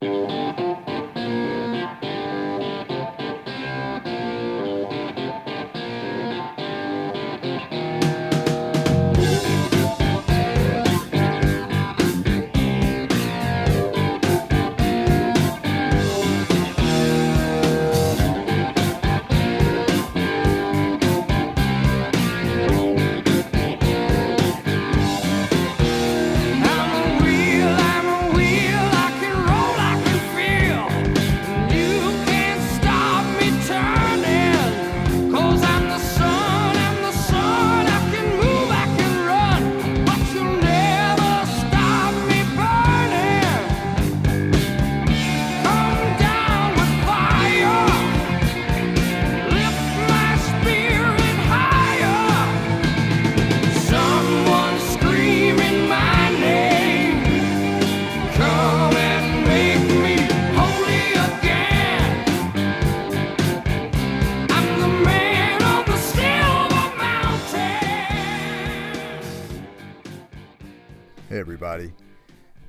I'm a everybody.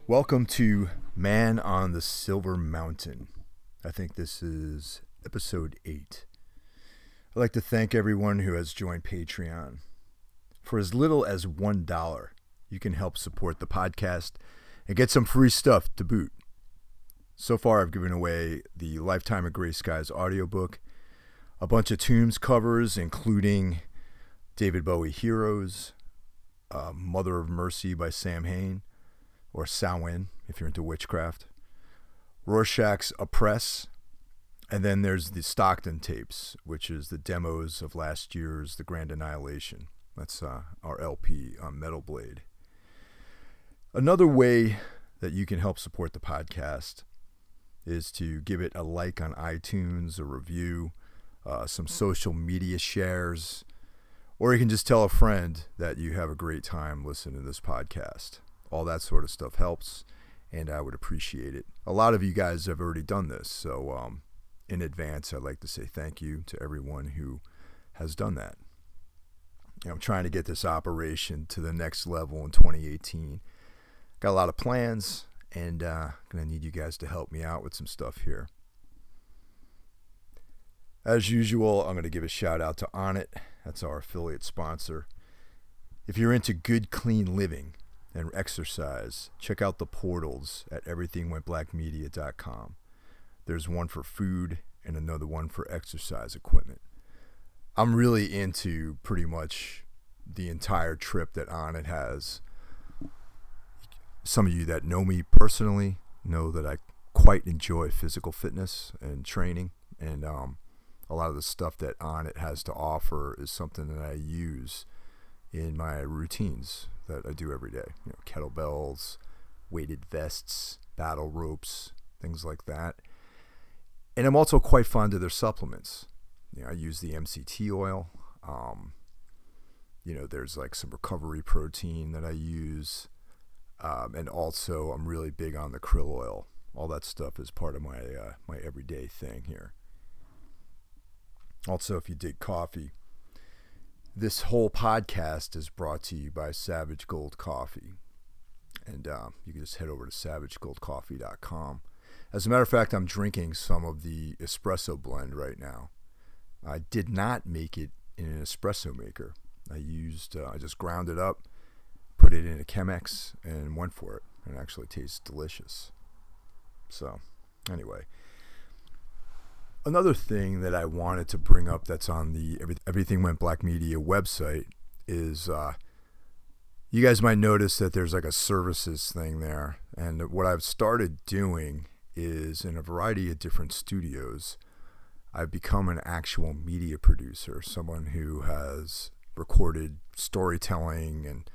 Welcome to Man on the Silver Mountain. I think this is episode eight. I'd like to thank everyone who has joined Patreon. For as little as $1, you can help support the podcast and get some free stuff to boot. So far, I've given away the Lifetime of Gray Skies audiobook, a bunch of Tombs covers, including David Bowie Heroes, uh, Mother of Mercy by Sam Hain, or Samhain if you're into witchcraft, Rorschach's Oppress, and then there's the Stockton tapes, which is the demos of last year's The Grand Annihilation. That's uh, our LP on Metal Blade. Another way that you can help support the podcast is to give it a like on iTunes, a review, uh, some social media shares, or you can just tell a friend that you have a great time listening to this podcast. All that sort of stuff helps, and I would appreciate it. A lot of you guys have already done this, so um, in advance, I'd like to say thank you to everyone who has done that. I'm trying to get this operation to the next level in 2018. Got a lot of plans, and uh, gonna need you guys to help me out with some stuff here. As usual, I'm to give a shout out to Onnit. That's our affiliate sponsor. If you're into good, clean living and exercise, check out the portals at everythingwentblackmedia.com. There's one for food and another one for exercise equipment. I'm really into pretty much the entire trip that Onnit has. Some of you that know me personally know that I quite enjoy physical fitness and training, and um, a lot of the stuff that Onnit has to offer is something that I use in my routines that I do every day. You know, kettlebells, weighted vests, battle ropes, things like that. And I'm also quite fond of their supplements. You know, I use the MCT oil. Um, you know, there's like some recovery protein that I use. Um, and also, I'm really big on the krill oil. All that stuff is part of my uh, my everyday thing here. Also, if you dig coffee, this whole podcast is brought to you by Savage Gold Coffee. And uh, you can just head over to savagegoldcoffee.com. As a matter of fact, I'm drinking some of the espresso blend right now. I did not make it in an espresso maker. I used, uh, I just ground it up, put it in a Chemex, and went for it. It actually tastes delicious. So, anyway another thing that I wanted to bring up that's on the Everything Went Black Media website is uh, you guys might notice that there's like a services thing there. And what I've started doing is in a variety of different studios, I've become an actual media producer, someone who has recorded storytelling and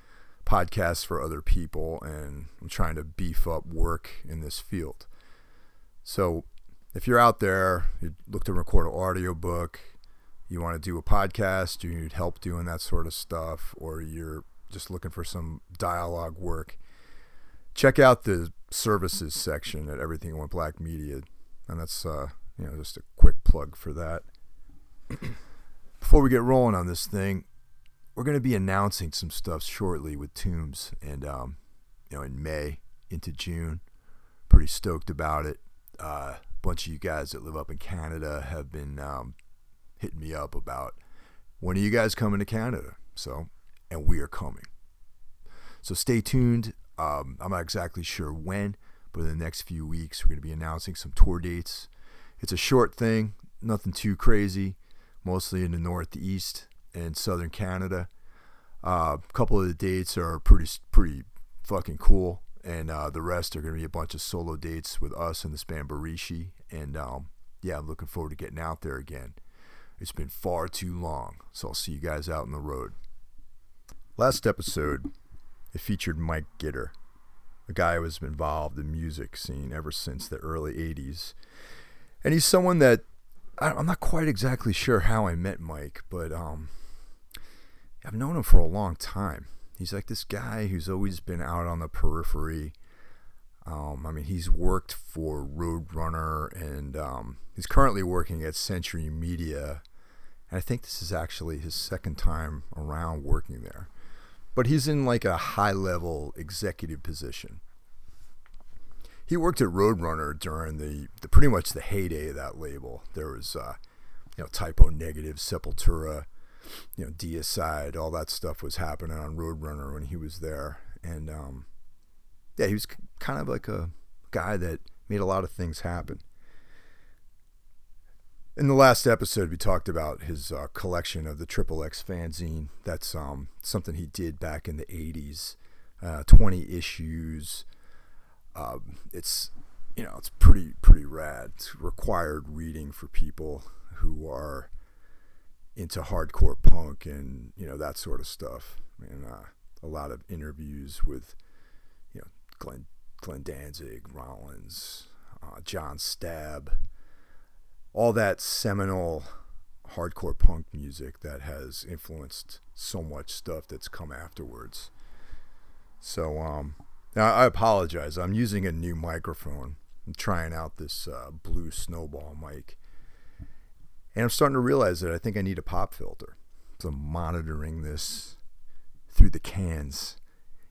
podcasts for other people, and I'm trying to beef up work in this field. So if you're out there, you look to record an audiobook, you want to do a podcast, you need help doing that sort of stuff, or you're just looking for some dialogue work, check out the services section at Everything Went Black Media, and that's uh, you know just a quick plug for that. Before we get rolling on this thing, we're going to be announcing some stuff shortly with Tombs, and um, you know in May into June pretty stoked about it. Uh, bunch of you guys that live up in Canada have been um, hitting me up about when are you guys coming to Canada? So, and we are coming. So stay tuned. Um, I'm not exactly sure when, but in the next few weeks, we're going to be announcing some tour dates. It's a short thing, nothing too crazy, mostly in the Northeast and Southern Canada. Uh, a couple of the dates are pretty pretty fucking cool, and uh, the rest are going to be a bunch of solo dates with us and this band. And um, yeah, I'm looking forward to getting out there again. It's been far too long, so I'll see you guys out on the road. Last episode, it featured Mike Gitter, a guy who has been involved in the music scene ever since the early 80s. And he's someone that I'm not quite exactly sure how I met Mike, but um, I've known him for a long time. He's like this guy who's always been out on the periphery. Um, I mean, he's worked for Roadrunner and um, he's currently working at Century Media. And I think this is actually his second time around working there. But he's in like a high level executive position. He worked at Roadrunner during the, the pretty much the heyday of that label. There was, uh, you know, Type O Negative, Sepultura, you know, Deicide, all that stuff was happening on Roadrunner when he was there. And um, yeah, he was kind of like a guy that made a lot of things happen. In the last episode, we talked about his uh, collection of the Triple X fanzine. That's um, something he did back in the 80s. Uh, 20 issues. Um, it's you know it's pretty pretty rad. It's required reading for people who are into hardcore punk and you know that sort of stuff. And uh, a lot of interviews with you know Glenn Glenn Danzig, Rollins, uh, John Stabb, all that seminal hardcore punk music that has influenced so much stuff that's come afterwards. So um, I apologize. I'm using a new microphone. I'm trying out this uh, blue snowball mic. And I'm starting to realize that I think I need a pop filter. So I'm monitoring this through the cans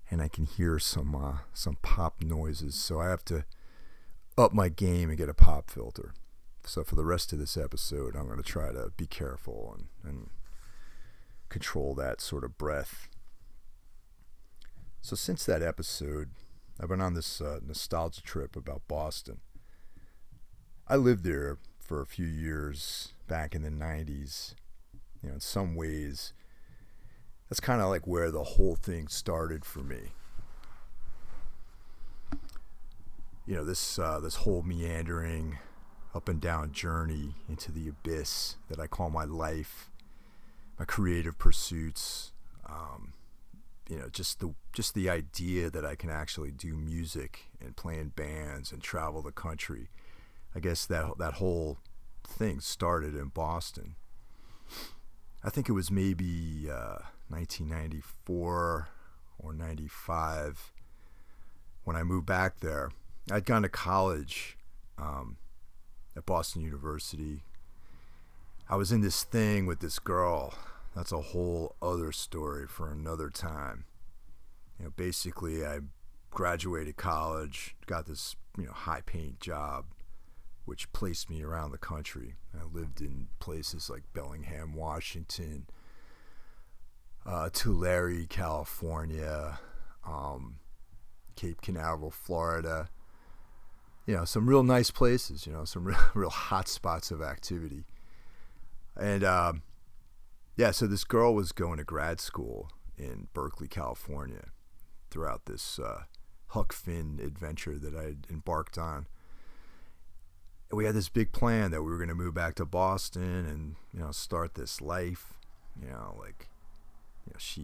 and I can hear some uh, some pop noises. So I have to up my game and get a pop filter. So for the rest of this episode, I'm going to try to be careful and, and control that sort of breath. So since that episode, I've been on this uh, nostalgia trip about Boston. I lived there for a few years back in the 90s. You know, in some ways, that's kind of like where the whole thing started for me. You know, this uh, this whole meandering up and down journey into the abyss that I call my life, my creative pursuits. Um, you know, just the just the idea that I can actually do music and play in bands and travel the country. I guess that that whole thing started in Boston. I think it was maybe uh, 1994 or 95 when I moved back there. I'd gone to college um, at Boston University. I was in this thing with this girl. That's a whole other story for another time. You know, basically, I graduated college, got this you know high paying job, which placed me around the country. I lived in places like Bellingham, Washington, uh, Tulare, California, um, Cape Canaveral, Florida. You know, some real nice places. You know, some real, real hot spots of activity. And um, yeah, so this girl was going to grad school in Berkeley, California, throughout this uh, Huck Finn adventure that I had embarked on we had this big plan that we were going to move back to Boston and you know start this life. You know, like you know, she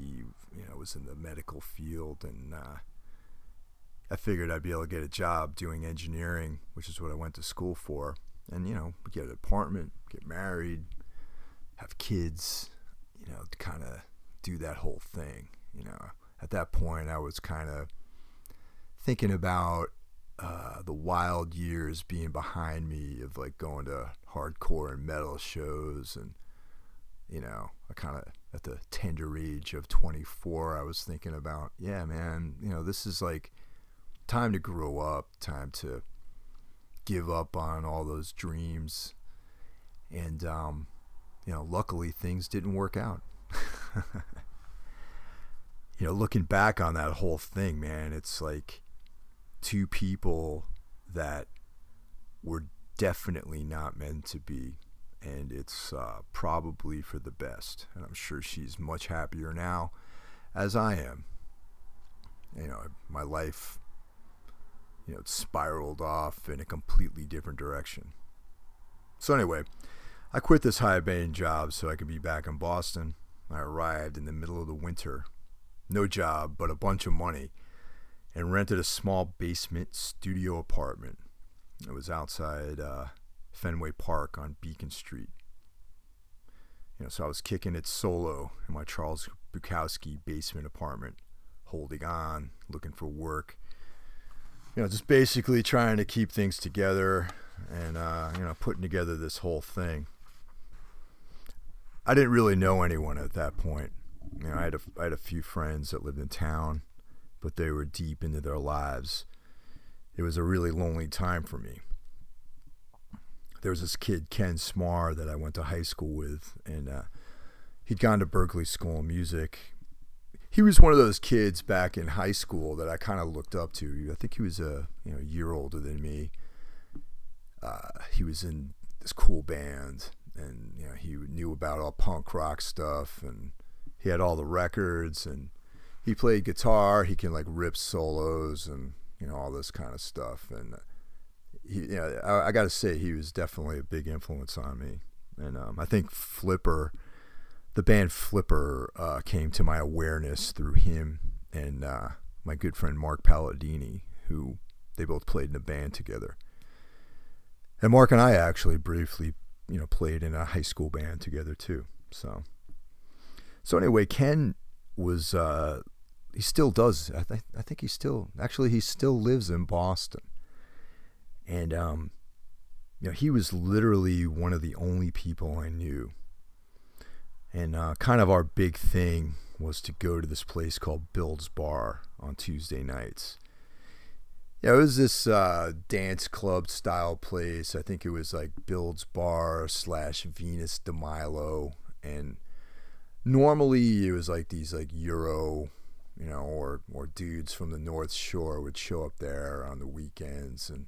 you know was in the medical field, and uh, I figured I'd be able to get a job doing engineering, which is what I went to school for, and you know get an apartment, get married, have kids. You know, to kind of do that whole thing. You know, at that point, I was kind of thinking about uh, the wild years being behind me of like going to hardcore and metal shows and you know I kind of at the tender age of 24 I was thinking about yeah man you know this is like time to grow up time to give up on all those dreams. And, um, you know, luckily things didn't work out. you know, looking back on that whole thing, man, it's like two people that were definitely not meant to be. And it's uh, probably for the best. And I'm sure she's much happier now as I am. You know, my life, you know, it spiraled off in a completely different direction. So, anyway, I quit this high paying job so I could be back in Boston. I arrived in the middle of the winter. No job, but a bunch of money, and rented a small basement studio apartment. It was outside uh, Fenway Park on Beacon Street. You know, so I was kicking it solo in my Charles Bukowski basement apartment, holding on, looking for work. You know, just basically trying to keep things together and uh, you know putting together this whole thing. I didn't really know anyone at that point. You know, I had a, I had a few friends that lived in town, but they were deep into their lives. It was a really lonely time for me. There was this kid Ken Smar that I went to high school with, and uh, he'd gone to Berklee School of Music. He was one of those kids back in high school that I kind of looked up to. I think he was a you know year older than me. Uh, he was in this cool band, and you know he knew about all punk rock stuff, and he had all the records, and he played guitar. He can like rip solos and you know all this kind of stuff, and he, you know, I, I got to say he was definitely a big influence on me, and um, I think Flipper, the band Flipper, uh, came to my awareness through him and uh, my good friend Mark Palladini, who they both played in a band together. And Mark and I actually briefly, you know, played in a high school band together too. So, so anyway, Ken was uh, he still does. I, th- I think he still actually he still lives in Boston, and um, you know, he was literally one of the only people I knew. And uh, kind of our big thing was to go to this place called Bill's Bar on Tuesday nights. Yeah, it was this uh, dance club style place. I think it was like Bill's Bar slash Venus de Milo, and normally it was like these like Euro, you know, or or dudes from the North Shore would show up there on the weekends and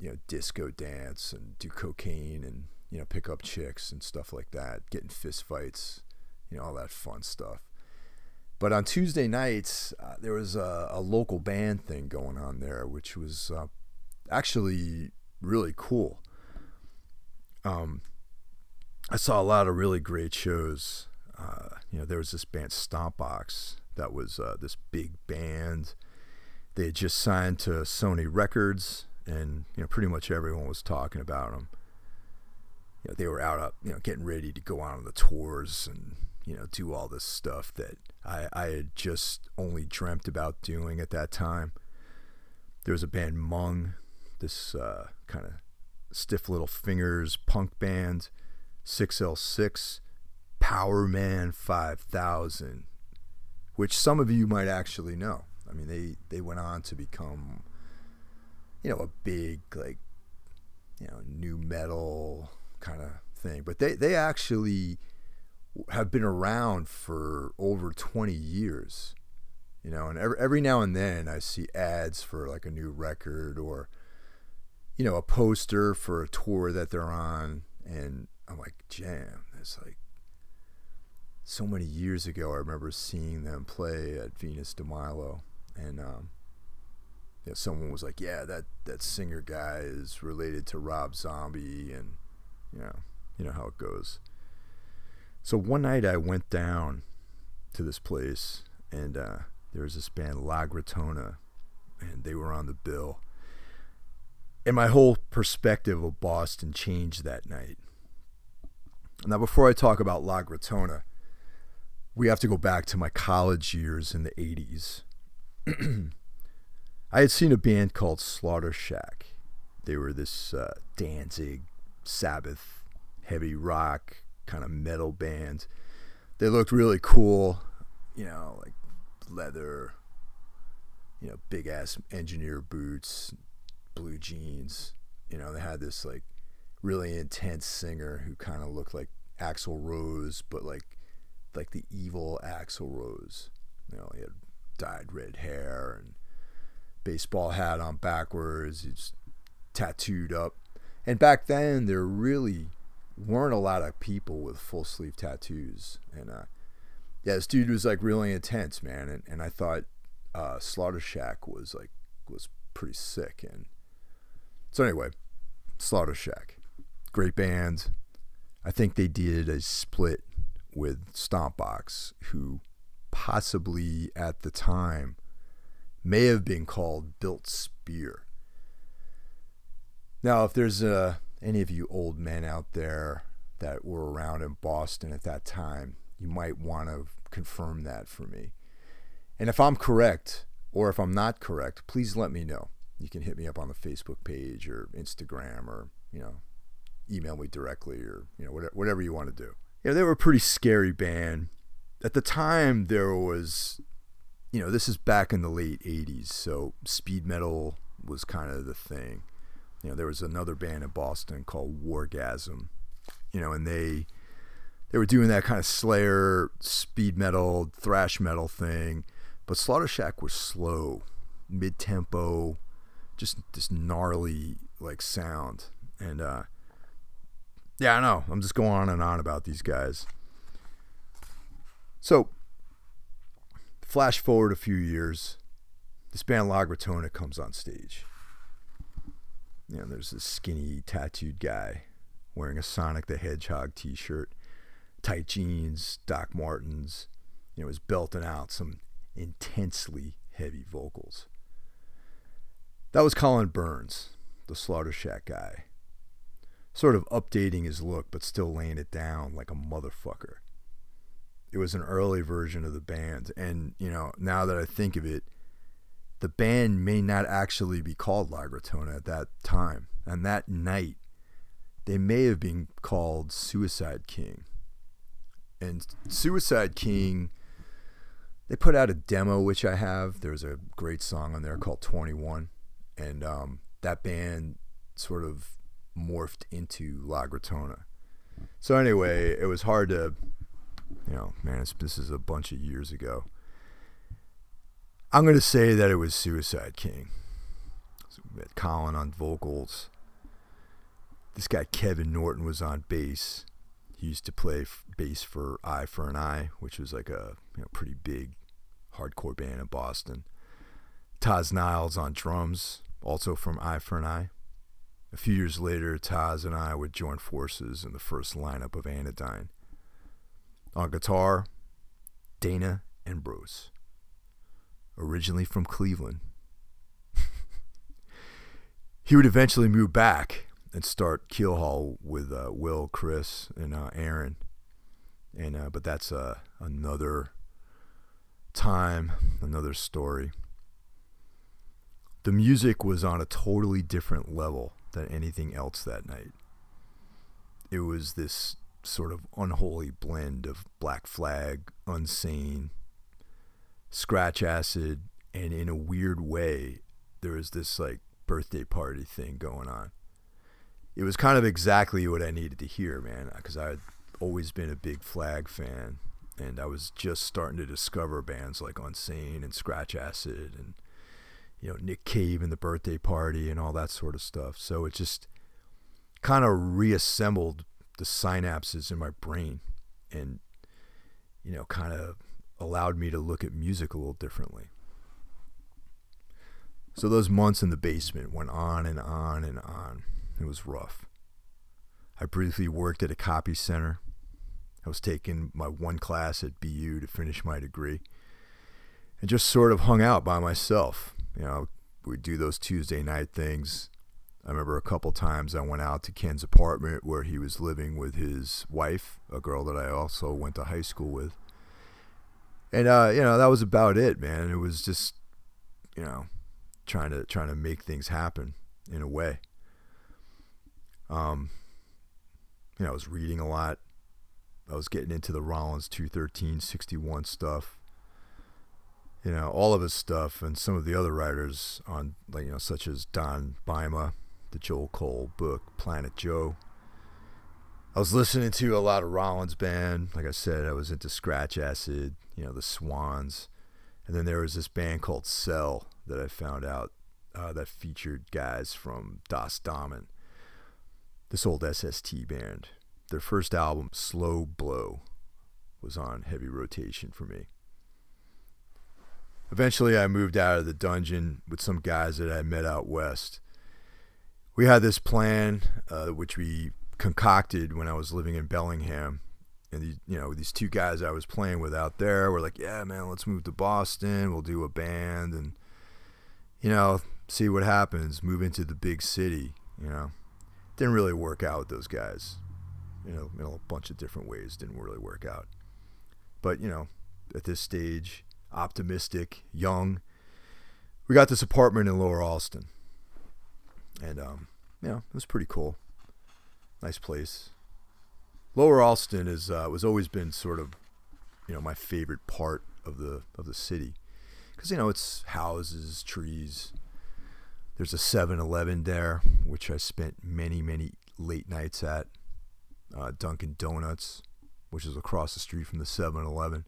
you know disco dance and do cocaine and you know pick up chicks and stuff like that, getting in fist fights, you know all that fun stuff. But on Tuesday nights, uh, there was a, a, local band thing going on there, which was uh, actually really cool. Um, I saw a lot of really great shows. Uh, you know, there was this band Stompbox that was uh, this big band. They had just signed to Sony Records, and you know, pretty much everyone was talking about them. You know, they were out, up, you know, getting ready to go on the tours and you know, do all this stuff that I, I had just only dreamt about doing at that time. There was a band Mung, this uh, kind of stiff little fingers punk band, 6L6, Power Man 5000, which some of you might actually know. I mean, they, they went on to become, you know, a big, like, you know, nu metal kind of thing. But they, they actually have been around for over 20 years you know and every, every now and then i see ads for like a new record or you know a poster for a tour that they're on and i'm like jam it's like so many years ago i remember seeing them play at venus de milo and um, you know, someone was like yeah that that singer guy is related to rob zombie and you know you know how it goes so one night I went down to this place, and uh, there was this band La Gratona, and they were on the bill. And my whole perspective of Boston changed that night. Now, before I talk about La Gratona, we have to go back to my college years in the 80s. I had seen a band called Slaughter Shack. They were this uh, Danzig, Sabbath, heavy rock, kind of metal band. They looked really cool, you know, like leather, you know, big ass engineer boots, blue jeans. you know, they had this like really intense singer who kind of looked like Axl Rose, but like like the evil Axl Rose. You know, he had dyed red hair and baseball hat on backwards. He's tattooed up. And back then, there really weren't a lot of people with full sleeve tattoos. And uh, yeah, this dude was like really intense, man. And, and I thought uh, Slaughter Shack was like was pretty sick. And so anyway, Slaughter Shack, great band. I think they did a split with Stompbox, who possibly at the time may have been called Built Spear. Now, if there's uh, any of you old men out there that were around in Boston at that time, you might want to confirm that for me. And if I'm correct, or if I'm not correct, please let me know. You can hit me up on the Facebook page or Instagram or, you know, email me directly or, you know, whatever, whatever you want to do. Yeah, they were a pretty scary band. At the time, there was, you know, this is back in the late 80s, so speed metal was kind of the thing. You know, there was another band in Boston called Wargasm, you know, and they they were doing that kind of Slayer, speed metal, thrash metal thing. But Slaughter Shack was slow, mid tempo, just this gnarly like sound. And uh, yeah, I know. I'm just going on and on about these guys. So, flash forward a few years, this band La Gratona comes on stage. You know, there's this skinny tattooed guy wearing a Sonic the Hedgehog t-shirt, tight jeans, Doc Martens. You know, is belting out some intensely heavy vocals. That was Colin Burns, the Slaughter Shack guy. Sort of updating his look, but still laying it down like a motherfucker. It was an early version of the band. And, you know, now that I think of it, the band may not actually be called La Gratona at that time. And that night, they may have been called Suicide King. And Suicide King they put out a demo which I have. There's a great song on there called 21, and um, that band sort of morphed into La Gratona. So anyway, it was hard to, you know, man, this is a bunch of years ago. I'm gonna say that it was Suicide King. So we had Colin on vocals. This guy Kevin Norton was on bass. He used to play bass for Eye for an Eye, which was like a you know, pretty big hardcore band in Boston. Taz Niles on drums, also from Eye for an Eye. A few years later, Taz and I would join forces in the first lineup of Anodyne. On guitar, Dana Ambrose. Originally from Cleveland. he would eventually move back and start Keelhaul with uh, Will, Chris, and uh, Aaron. And uh, but that's uh, another time, another story. The music was on a totally different level than anything else that night. It was this sort of unholy blend of Black Flag, Unsane, Scratch Acid, and in a weird way, there was this like birthday party thing going on. It was kind of exactly what I needed to hear, man, because I had always been a big Flag fan and I was just starting to discover bands like Unsane and Scratch Acid and you know Nick Cave and the Birthday Party and all that sort of stuff. So it just kind of reassembled the synapses in my brain and you know kind of allowed me to look at music a little differently. So those months in the basement went on and on and on. It was rough. I briefly worked at a copy center I was taking my one class at BU to finish my degree and just sort of hung out by myself. You know, we'd do those Tuesday night things. I remember a couple times I went out to Ken's apartment where he was living with his wife, a girl that I also went to high school with. And uh, you know, that was about it, man. It was just, you know, trying to trying to make things happen in a way. Um, you know, I was reading a lot. I was getting into the Rollins 213 61 stuff. You know, all of his stuff and some of the other writers on like you know such as Don Bajema, the Joe Cole book, Planet Joe. I was listening to a lot of Rollins band. Like I said, I was into Scratch Acid, you know, the Swans. And then there was this band called Cell that I found out uh, that featured guys from Das Damen, this old SST band. Their first album, Slow Blow, was on heavy rotation for me. Eventually, I moved out of the dungeon with some guys that I met out west. We had this plan, uh, which we concocted when I was living in Bellingham. And these, you know, these two guys I was playing with out there were like, "Yeah, man, let's move to Boston. We'll do a band and you know, see what happens. Move into the big city." You know, didn't really work out with those guys. You know, in a bunch of different ways, didn't really work out. But you know, at this stage, optimistic, young, we got this apartment in Lower Allston, and um, you know, it was pretty cool. Nice place. Lower Allston is uh, was always been sort of, you know, my favorite part of the of the city, because you know it's houses, trees. There's a 7-Eleven there, which I spent many many late nights at. Uh, Dunkin' Donuts, which is across the street from the 7-Eleven,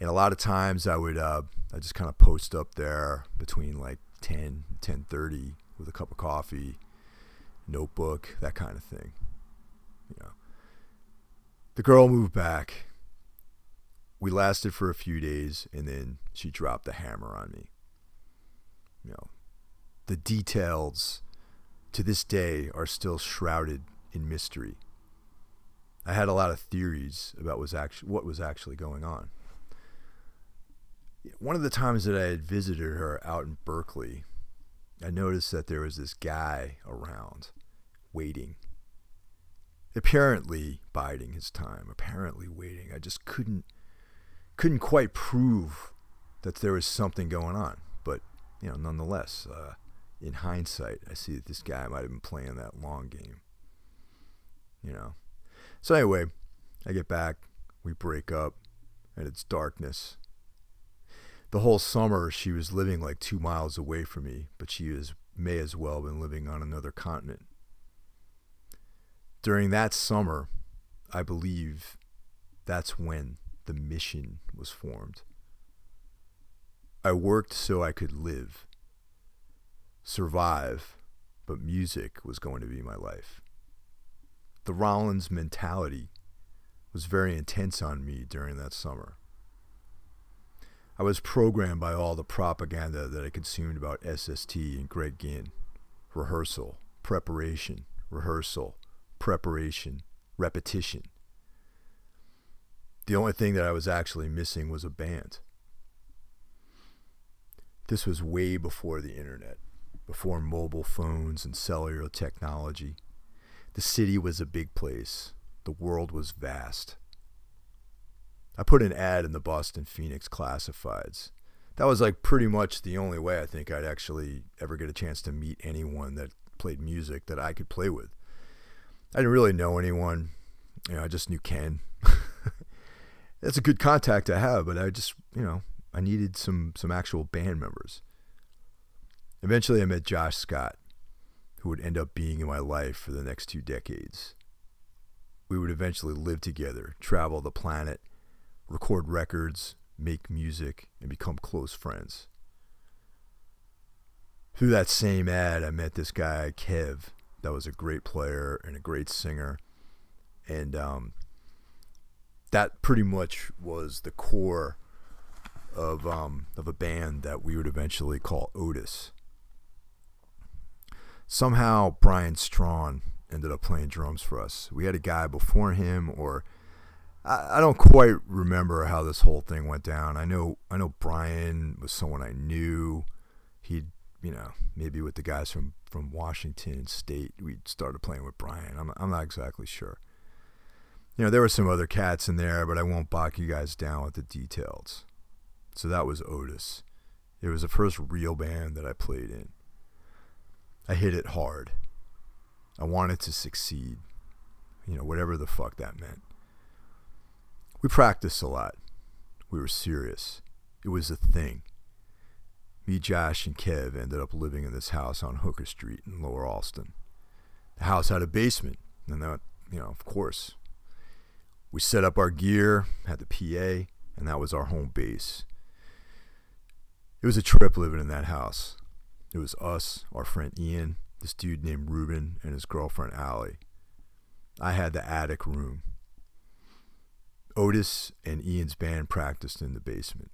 and a lot of times I would uh, I just kind of post up there between like 10 10:30 with a cup of coffee notebook, that kind of thing. You know. The girl moved back. We lasted for a few days and then she dropped the hammer on me. You know, the details to this day are still shrouded in mystery. I had a lot of theories about what was actually going on. One of the times that I had visited her out in Berkeley, I noticed that there was this guy around waiting. Apparently biding his time, apparently waiting. I just couldn't couldn't quite prove that there was something going on. But, you know, nonetheless, uh, in hindsight, I see that this guy might have been playing that long game. You know. So anyway, I get back, we break up, and it's darkness. The whole summer she was living like two miles away from me, but she was may as well have been living on another continent. During that summer, I believe that's when the mission was formed. I worked so I could live, survive, but music was going to be my life. The Rollins mentality was very intense on me during that summer. I was programmed by all the propaganda that I consumed about SST and Greg Ginn. Rehearsal, preparation, rehearsal, preparation, repetition. The only thing that I was actually missing was a band. This was way before the internet, before mobile phones and cellular technology. The city was a big place, the world was vast. I put an ad in the Boston Phoenix Classifieds. That was like pretty much the only way I think I'd actually ever get a chance to meet anyone that played music that I could play with. I didn't really know anyone. You know, I just knew Ken. That's a good contact to have, but I just, you know, I needed some some actual band members. Eventually I met Josh Scott, who would end up being in my life for the next two decades. We would eventually live together, travel the planet, record records, make music, and become close friends. Through that same ad, I met this guy, Kev, that was a great player and a great singer. And um, that pretty much was the core of, um, of a band that we would eventually call Otis. Somehow, Brian Strawn ended up playing drums for us. We had a guy before him, or I, don't quite remember how this whole thing went down. I know I know Brian was someone I knew. He'd you know maybe with the guys from from Washington State. We started playing with Brian. I'm I'm not exactly sure. You know there were some other cats in there, but I won't bog you guys down with the details. So that was Otis. It was the first real band that I played in. I hit it hard. I wanted to succeed. You know, whatever the fuck that meant. We practiced a lot. We were serious. It was a thing. me, Josh, and Kev ended up living in this house on Hooker Street in Lower Allston. The house had a basement, and that, you know, of course, we set up our gear, had the PA, and that was our home base. It was a trip living in that house. It was us, our friend Ian, this dude named Ruben, and his girlfriend Allie. I had the attic room. Otis and Ian's band practiced in the basement.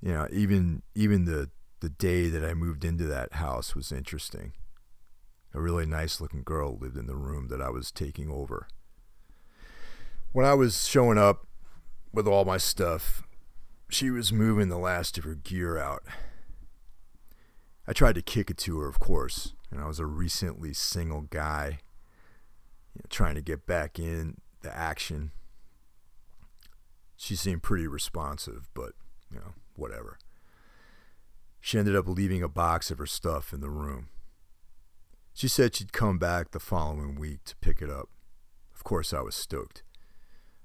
You know, even even the the day that I moved into that house was interesting. A really nice looking girl lived in the room that I was taking over. When I was showing up with all my stuff, she was moving the last of her gear out. I tried to kick it to her, of course, and I was a recently single guy trying to get back in the action. She seemed pretty responsive, but, you know, whatever. She ended up leaving a box of her stuff in the room. She said she'd come back the following week to pick it up. Of course, I was stoked.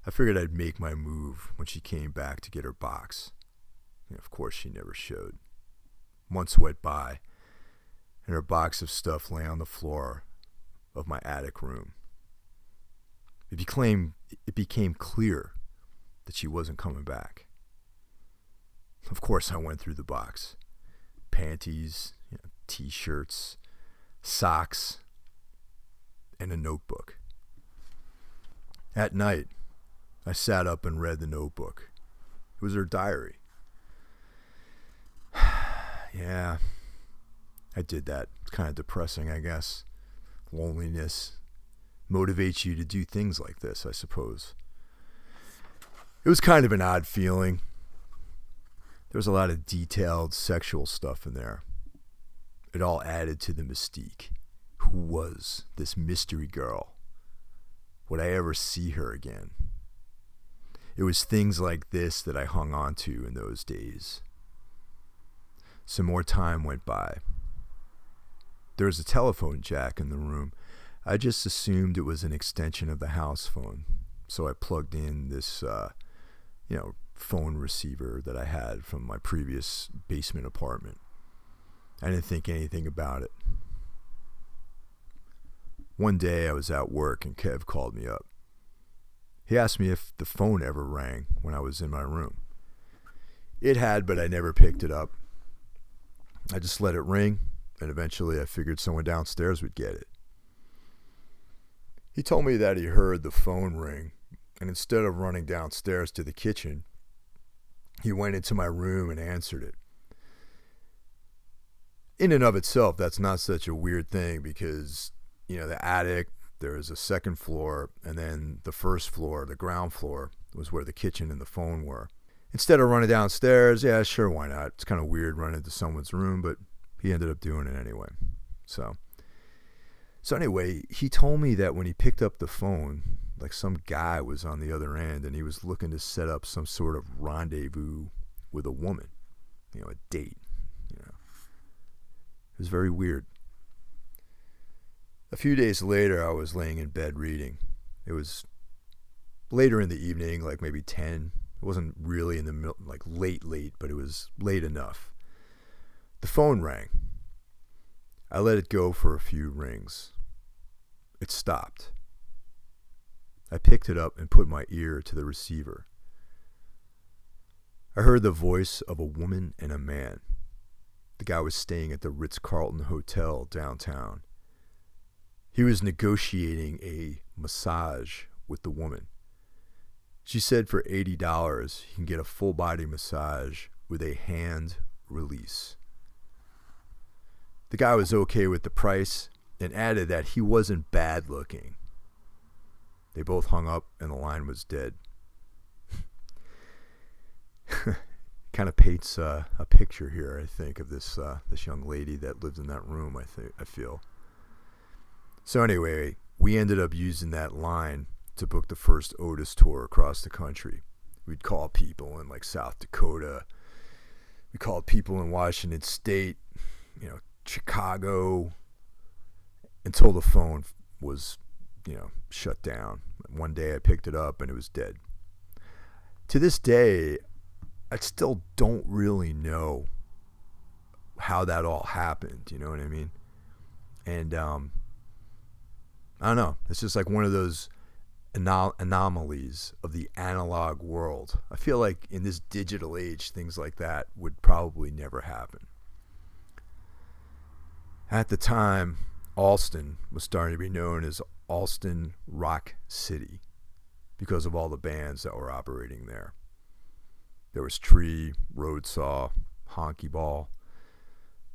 I figured I'd make my move when she came back to get her box. And of course, she never showed. Months went by, and her box of stuff lay on the floor of my attic room. It became, it became clear that she wasn't coming back. Of course, I went through the box panties, you know, t shirts, socks, and a notebook. At night, I sat up and read the notebook. It was her diary. yeah, I did that. It's kind of depressing, I guess. Loneliness motivates you to do things like this, I suppose. It was kind of an odd feeling. There was a lot of detailed sexual stuff in there. It all added to the mystique. Who was this mystery girl? Would I ever see her again? It was things like this that I hung on to in those days. Some more time went by. There was a telephone jack in the room. I just assumed it was an extension of the house phone. So I plugged in this, uh, you know, phone receiver that I had from my previous basement apartment. I didn't think anything about it. One day I was at work and Kev called me up. He asked me if the phone ever rang when I was in my room. It had, but I never picked it up. I just let it ring, and eventually I figured someone downstairs would get it. He told me that he heard the phone ring, and instead of running downstairs to the kitchen, he went into my room and answered it. In and of itself, that's not such a weird thing because, you know, the attic, there's a second floor, and then the first floor, the ground floor, was where the kitchen and the phone were. Instead of running downstairs, yeah, sure, why not? It's kind of weird running into someone's room, but he ended up doing it anyway. So, so anyway, he told me that when he picked up the phone, like some guy was on the other end and he was looking to set up some sort of rendezvous with a woman, you know, a date, you know. It was very weird. A few days later, I was laying in bed reading. It was later in the evening, like maybe 10. It wasn't really in the middle, like late, late, but it was late enough. The phone rang. I let it go for a few rings. It stopped. I picked it up and put my ear to the receiver. I heard the voice of a woman and a man. The guy was staying at the Ritz Carlton Hotel downtown. He was negotiating a massage with the woman. She said for $80, he can get a full body massage with a hand release. The guy was okay with the price and added that he wasn't bad looking. They both hung up and the line was dead. kind of paints uh, a picture here, I think, of this uh, this young lady that lived in that room. I think I feel. So anyway, we ended up using that line to book the first Otis tour across the country. We'd call people in like South Dakota. We called people in Washington State, you know, Chicago, until the phone was you know, shut down. One day I picked it up and it was dead. To this day, I still don't really know how that all happened. You know what I mean? And um, I don't know. It's just like one of those anom- anomalies of the analog world. I feel like in this digital age, things like that would probably never happen. At the time, Allston was starting to be known as Allston Rock City because of all the bands that were operating there. There was Tree, Roadsaw, Honky Ball,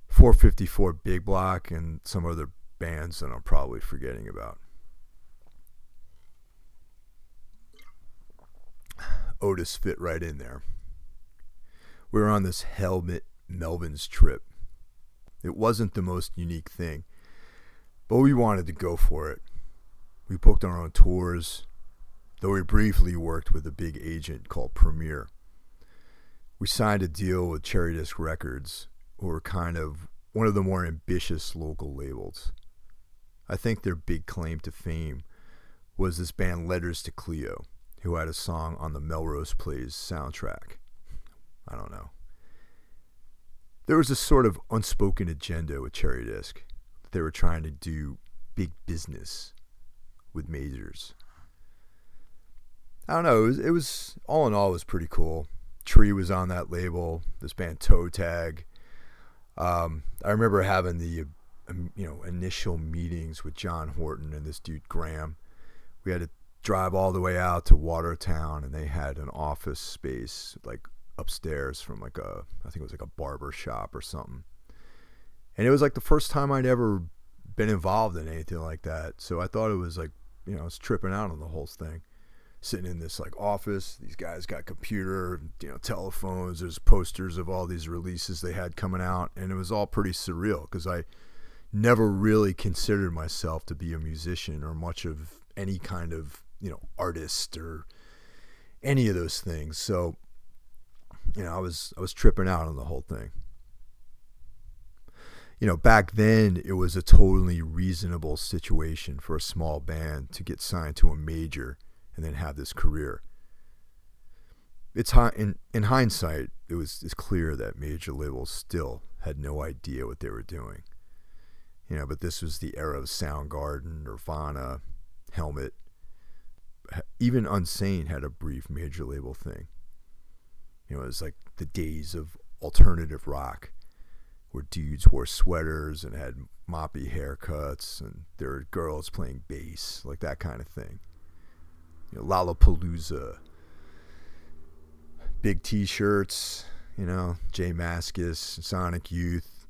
454 Big Block, and some other bands that I'm probably forgetting about. Otis fit right in there. We were on this Helmet Melvins trip. It wasn't the most unique thing, but we wanted to go for it. We booked our own tours, though we briefly worked with a big agent called Premier. We signed a deal with Cherry Disc Records, who were kind of one of the more ambitious local labels. I think their big claim to fame was this band Letters to Cleo, who had a song on the Melrose Place soundtrack. I don't know. There was a sort of unspoken agenda with Cherry Disc. They were trying to do big business with majors. I don't know. It was, it was all in all, it was pretty cool. Tree was on that label. This band Toe Tag. Um, I remember having the um, you know initial meetings with John Horton and this dude Graham. We had to drive all the way out to Watertown, and they had an office space like upstairs from like a I think it was like a barber shop or something. And it was like the first time I'd ever been involved in anything like that. So I thought it was like you know I was tripping out on the whole thing sitting in this like office. These guys got computer, you know, telephones. There's posters of all these releases they had coming out, and it was all pretty surreal because I never really considered myself to be a musician or much of any kind of you know artist or any of those things. So you know, I was I was tripping out on the whole thing. You know, back then it was a totally reasonable situation for a small band to get signed to a major and then have this career. It's in in hindsight, it was it's clear that major labels still had no idea what they were doing. You know, but this was the era of Soundgarden, Nirvana, Helmet. Even Unsane had a brief major label thing. You know, it was like the days of alternative rock, where dudes wore sweaters and had moppy haircuts, and there were girls playing bass, like that kind of thing you know, Lollapalooza, big T-shirts, you know, J Mascis, Sonic Youth,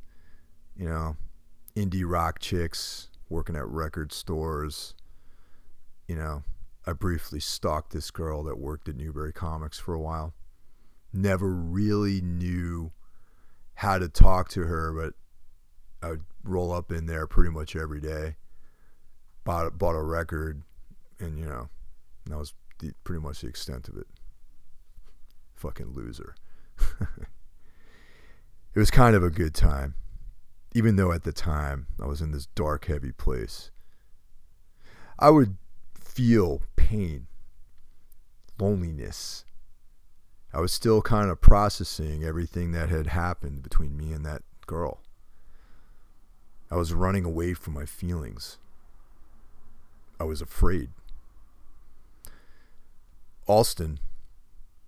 you know, indie rock chicks working at record stores. You know, I briefly stalked this girl that worked at Newbury Comics for a while. Never really knew how to talk to her, but I would roll up in there pretty much every day. Bought bought a record, and you know, that was the, pretty much the extent of it. Fucking loser. it was kind of a good time, even though at the time I was in this dark, heavy place. I would feel pain, loneliness. I was still kind of processing everything that had happened between me and that girl. I was running away from my feelings. I was afraid. Allston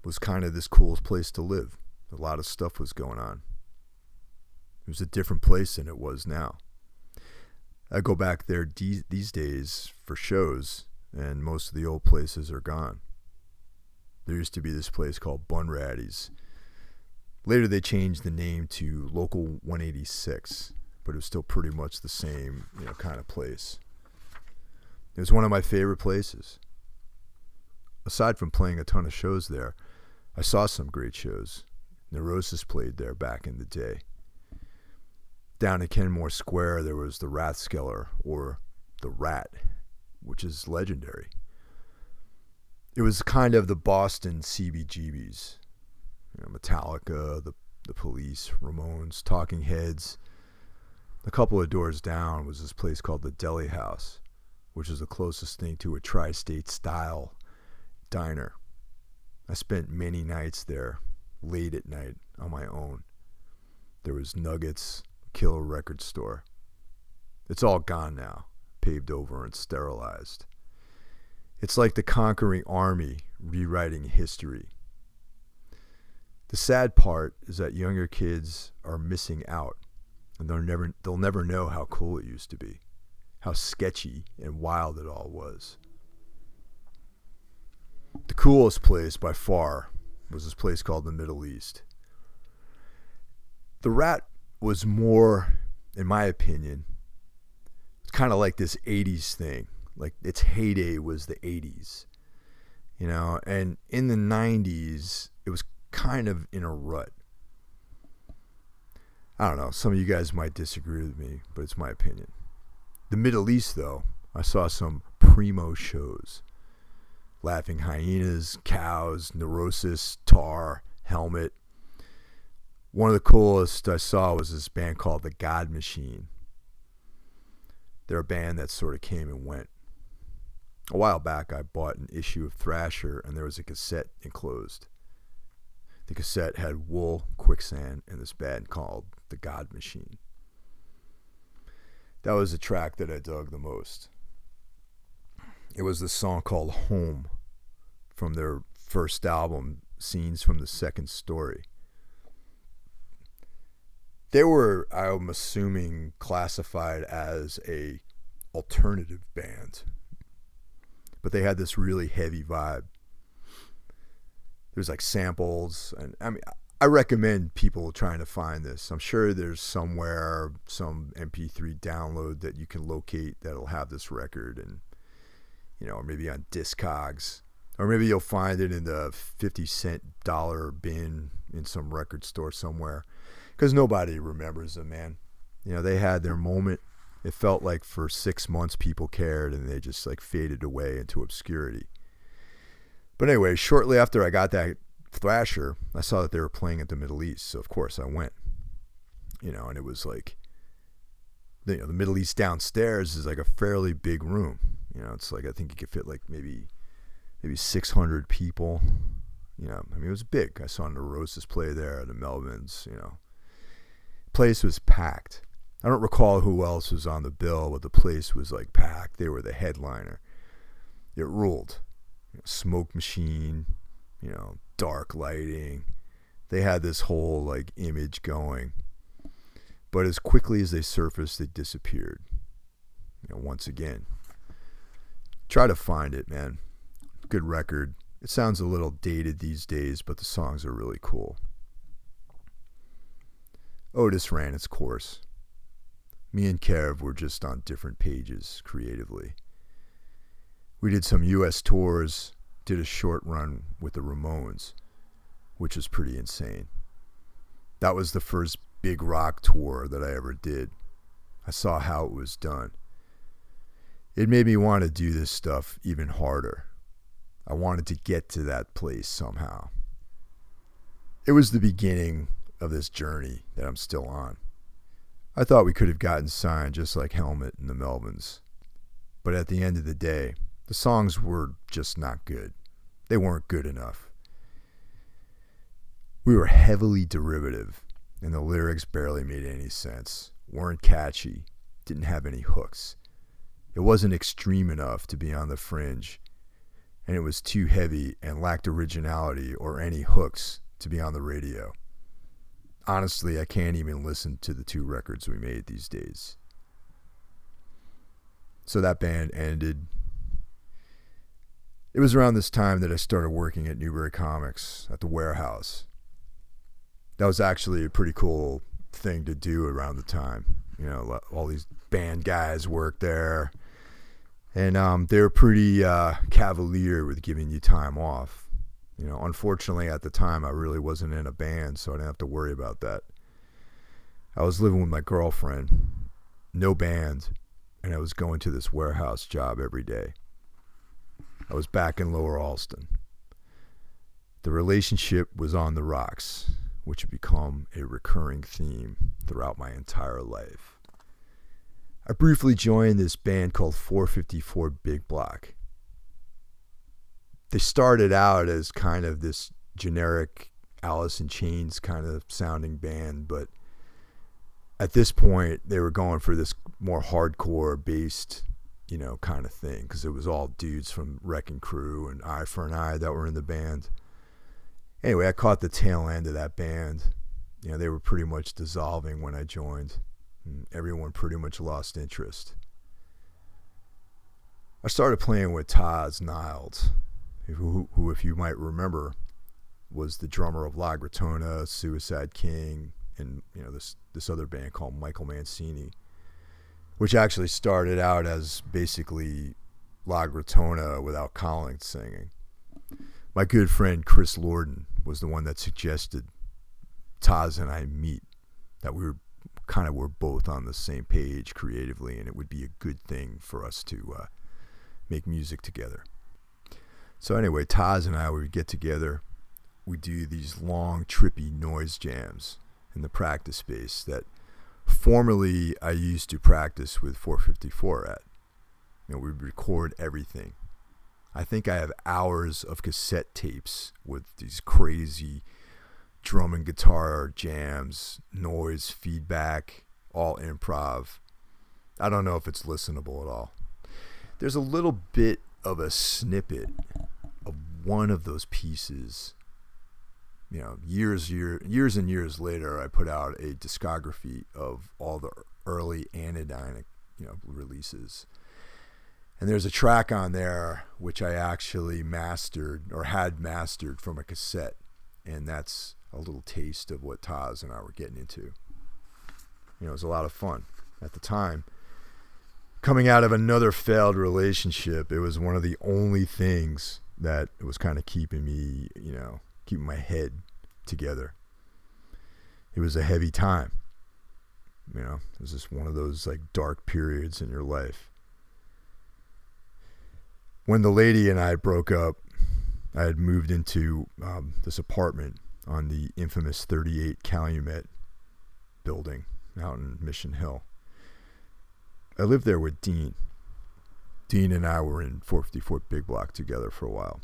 was kind of this coolest place to live. A lot of stuff was going on. It was a different place than it was now. I go back there de- these days for shows, and most of the old places are gone. There used to be this place called Bunratty's. Later, they changed the name to Local 186, but it was still pretty much the same, you know, kind of place. It was one of my favorite places aside from playing a ton of shows there, I saw some great shows. Neurosis played there back in the day. Down at Kenmore Square, there was the Rathskeller, or the Rat, which is legendary. It was kind of the Boston CBGBs. You know, Metallica, the, the Police, Ramones, Talking Heads. A couple of doors down was this place called the Deli House, which is the closest thing to a tri state style diner. I spent many nights there, late at night on my own. There was Nuggets, Killer Record Store. It's all gone now, paved over and sterilized. It's like the conquering army rewriting history. The sad part is that younger kids are missing out, and they'll never they'll never know how cool it used to be, how sketchy and wild it all was. The coolest place by far was this place called the Middle East. The Rat was more, in my opinion, it's kind of like this 80s thing. Like its heyday was the 80s, you know, and in the 90s, it was kind of in a rut. I don't know. Some of you guys might disagree with me, but it's my opinion. The Middle East, though, I saw some primo shows. Laughing Hyenas, Cows, Neurosis, Tar, Helmet. One of the coolest I saw was this band called The God Machine. They're a band that sort of came and went. A while back, I bought an issue of Thrasher, and there was a cassette enclosed. The cassette had Wool, Quicksand, and this band called The God Machine. That was the track that I dug the most. It was the song called Home from their first album, Scenes from the Second Story. They were, I'm assuming, classified as a alternative band. But they had this really heavy vibe. There's like samples and I mean I recommend people trying to find this. I'm sure there's somewhere some MP3 download that you can locate that'll have this record and you know, or maybe on Discogs. Or maybe you'll find it in the 50 cent dollar bin in some record store somewhere. Because nobody remembers them, man. You know, they had their moment. It felt like for six months people cared and they just like faded away into obscurity. But anyway, shortly after I got that Thrasher, I saw that they were playing at the Middle East. So of course I went. You know, and it was like, you know, the Middle East downstairs is like a fairly big room. You know, it's like I think you could fit like maybe maybe 600 people. You know, I mean it was big. I saw Neurosis play there, the Melvins. You know, place was packed. I don't recall who else was on the bill, but the place was like packed. They were the headliner. It ruled. You know, smoke machine, you know, dark lighting. They had this whole like image going. But as quickly as they surfaced, they disappeared. You know, once again. Try to find it, man. Good record. It sounds a little dated these days, but the songs are really cool. Otis ran its course. Me and Kev were just on different pages creatively. We did some US tours, did a short run with the Ramones, which was pretty insane. That was the first big rock tour that I ever did. I saw how it was done. It made me want to do this stuff even harder. I wanted to get to that place somehow. It was the beginning of this journey that I'm still on. I thought we could have gotten signed just like Helmet and the Melvins. But at the end of the day, the songs were just not good. They weren't good enough. We were heavily derivative, and the lyrics barely made any sense, weren't catchy, didn't have any hooks. It wasn't extreme enough to be on the fringe, and it was too heavy and lacked originality or any hooks to be on the radio. Honestly, I can't even listen to the two records we made these days. So that band ended. It was around this time that I started working at Newbury Comics at the warehouse. That was actually a pretty cool thing to do around the time. You know, all these band guys worked there and um, they were pretty uh, cavalier with giving you time off. You know, unfortunately, at the time, I really wasn't in a band, so I didn't have to worry about that. I was living with my girlfriend, no band, and I was going to this warehouse job every day. I was back in Lower Allston. The relationship was on the rocks, which had become a recurring theme throughout my entire life. I briefly joined this band called 454 Big Block. They started out as kind of this generic Alice in Chains kind of sounding band, but at this point they were going for this more hardcore based, you know, kind of thing because it was all dudes from Wrecking Crew and Eye for an Eye that were in the band. Anyway, I caught the tail end of that band. You know, they were pretty much dissolving when I joined. Everyone pretty much lost interest. I started playing with Taz Niles, who, who, if you might remember, was the drummer of La Gritona, Suicide King, and you know this this other band called Michael Mancini, which actually started out as basically La Gritona without Collins singing. My good friend Chris Lorden was the one that suggested Taz and I meet, that we were kind of were both on the same page creatively, and it would be a good thing for us to uh, make music together. So anyway, Taz and I would get together. We do these long, trippy noise jams in the practice space that formerly I used to practice with 454 at. You know, we record everything. I think I have hours of cassette tapes with these crazy drum and guitar jams, noise, feedback, all improv. I don't know if it's listenable at all. There's a little bit of a snippet one of those pieces. You know, years, year, years and years later, I put out a discography of all the early Anodyne, you know, releases. And there's a track on there which I actually mastered or had mastered from a cassette, and that's a little taste of what Taz and I were getting into. You know, it was a lot of fun at the time. Coming out of another failed relationship, it was one of the only things that was kind of keeping me, you know, keeping my head together. It was a heavy time. You know, it was just one of those like dark periods in your life. When the lady and I broke up, I had moved into um, this apartment on the infamous 38 Calumet building out in Mission Hill. I lived there with Dean. Dean and I were in 454 Big Block together for a while.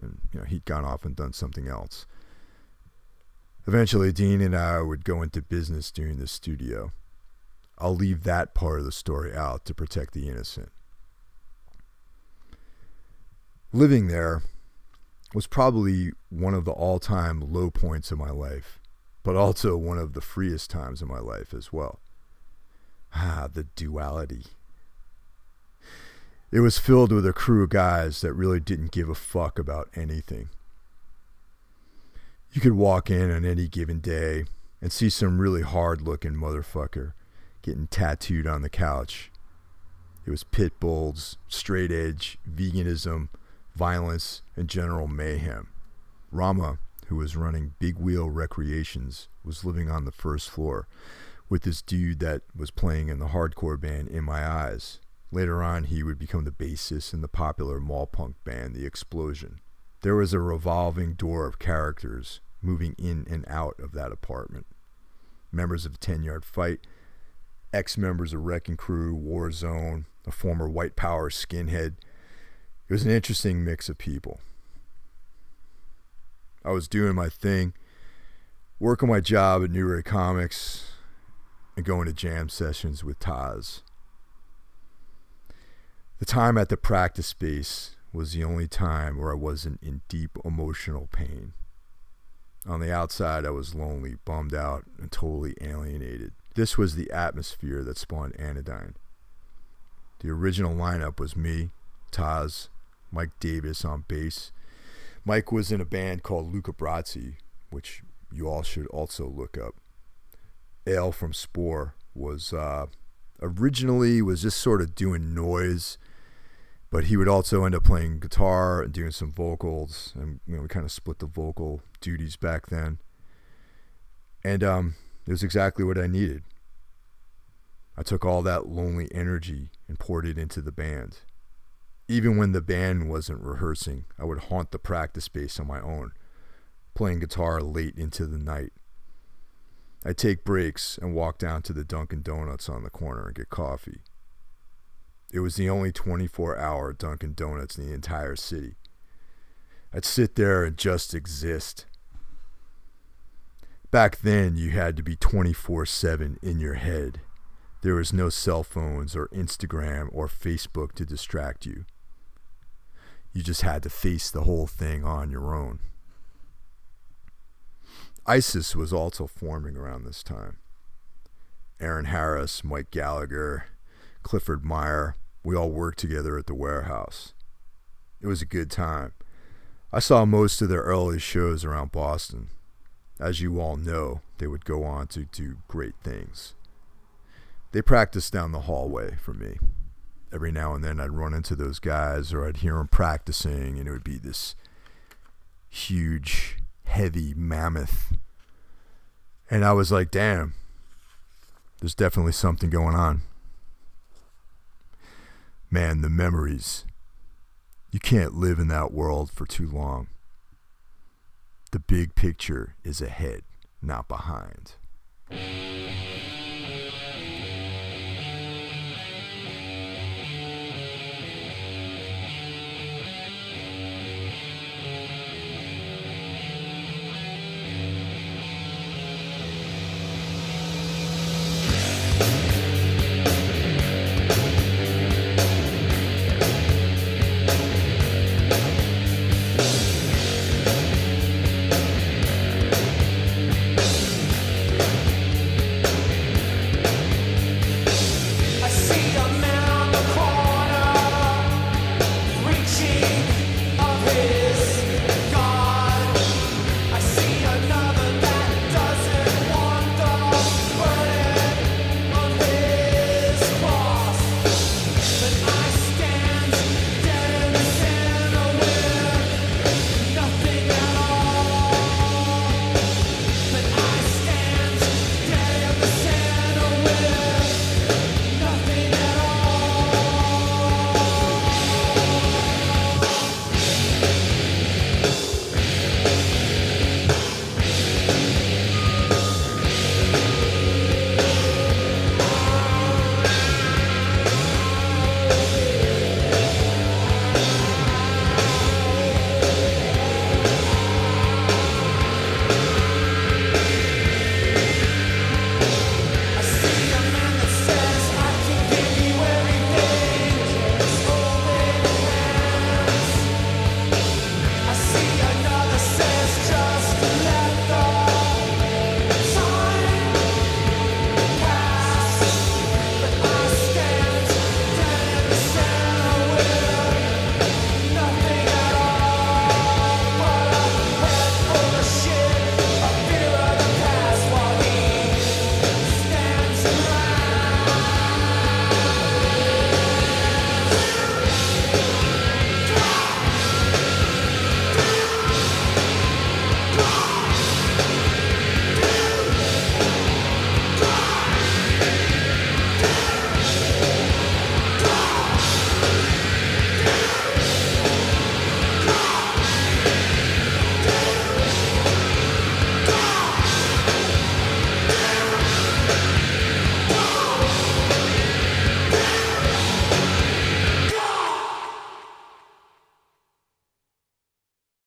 And, you know, he'd gone off and done something else. Eventually, Dean and I would go into business during the studio. I'll leave that part of the story out to protect the innocent. Living there, was probably one of the all time low points of my life, but also one of the freest times of my life as well. Ah, the duality. It was filled with a crew of guys that really didn't give a fuck about anything. You could walk in on any given day and see some really hard looking motherfucker getting tattooed on the couch. It was pit bulls, straight edge, veganism, violence, and general mayhem. Rama, who was running Big Wheel Recreations, was living on the first floor with this dude that was playing in the hardcore band In My Eyes. Later on, he would become the bassist in the popular mall punk band The Explosion. There was a revolving door of characters moving in and out of that apartment. Members of 10 Yard Fight, ex members of Wrecking Crew, Warzone, a former White Power skinhead, it was an interesting mix of people. I was doing my thing, working my job at Newbury Comics, and going to jam sessions with Taz. The time at the practice space was the only time where I wasn't in deep emotional pain. On the outside, I was lonely, bummed out, and totally alienated. This was the atmosphere that spawned Anodyne. The original lineup was me, Taz, Mike Davis on bass. Mike was in a band called Luca Brasi, which you all should also look up. Ale from Spore was uh, originally was just sort of doing noise, but he would also end up playing guitar and doing some vocals, and you know we kind of split the vocal duties back then. And um, it was exactly what I needed. I took all that lonely energy and poured it into the band. Even when the band wasn't rehearsing, I would haunt the practice space on my own, playing guitar late into the night. I'd take breaks and walk down to the Dunkin' Donuts on the corner and get coffee. It was the only 24 hour Dunkin' Donuts in the entire city. I'd sit there and just exist. Back then, you had to be 24 7 in your head. There was no cell phones or Instagram or Facebook to distract you. You just had to face the whole thing on your own. ISIS was also forming around this time. Aaron Harris, Mike Gallagher, Clifford Meyer, we all worked together at the warehouse. It was a good time. I saw most of their early shows around Boston. As you all know, they would go on to do great things. They practiced down the hallway from me. Every now and then I'd run into those guys or I'd hear them practicing, and it would be this huge, heavy mammoth. And I was like, damn, there's definitely something going on. Man, the memories. You can't live in that world for too long. The big picture is ahead, not behind.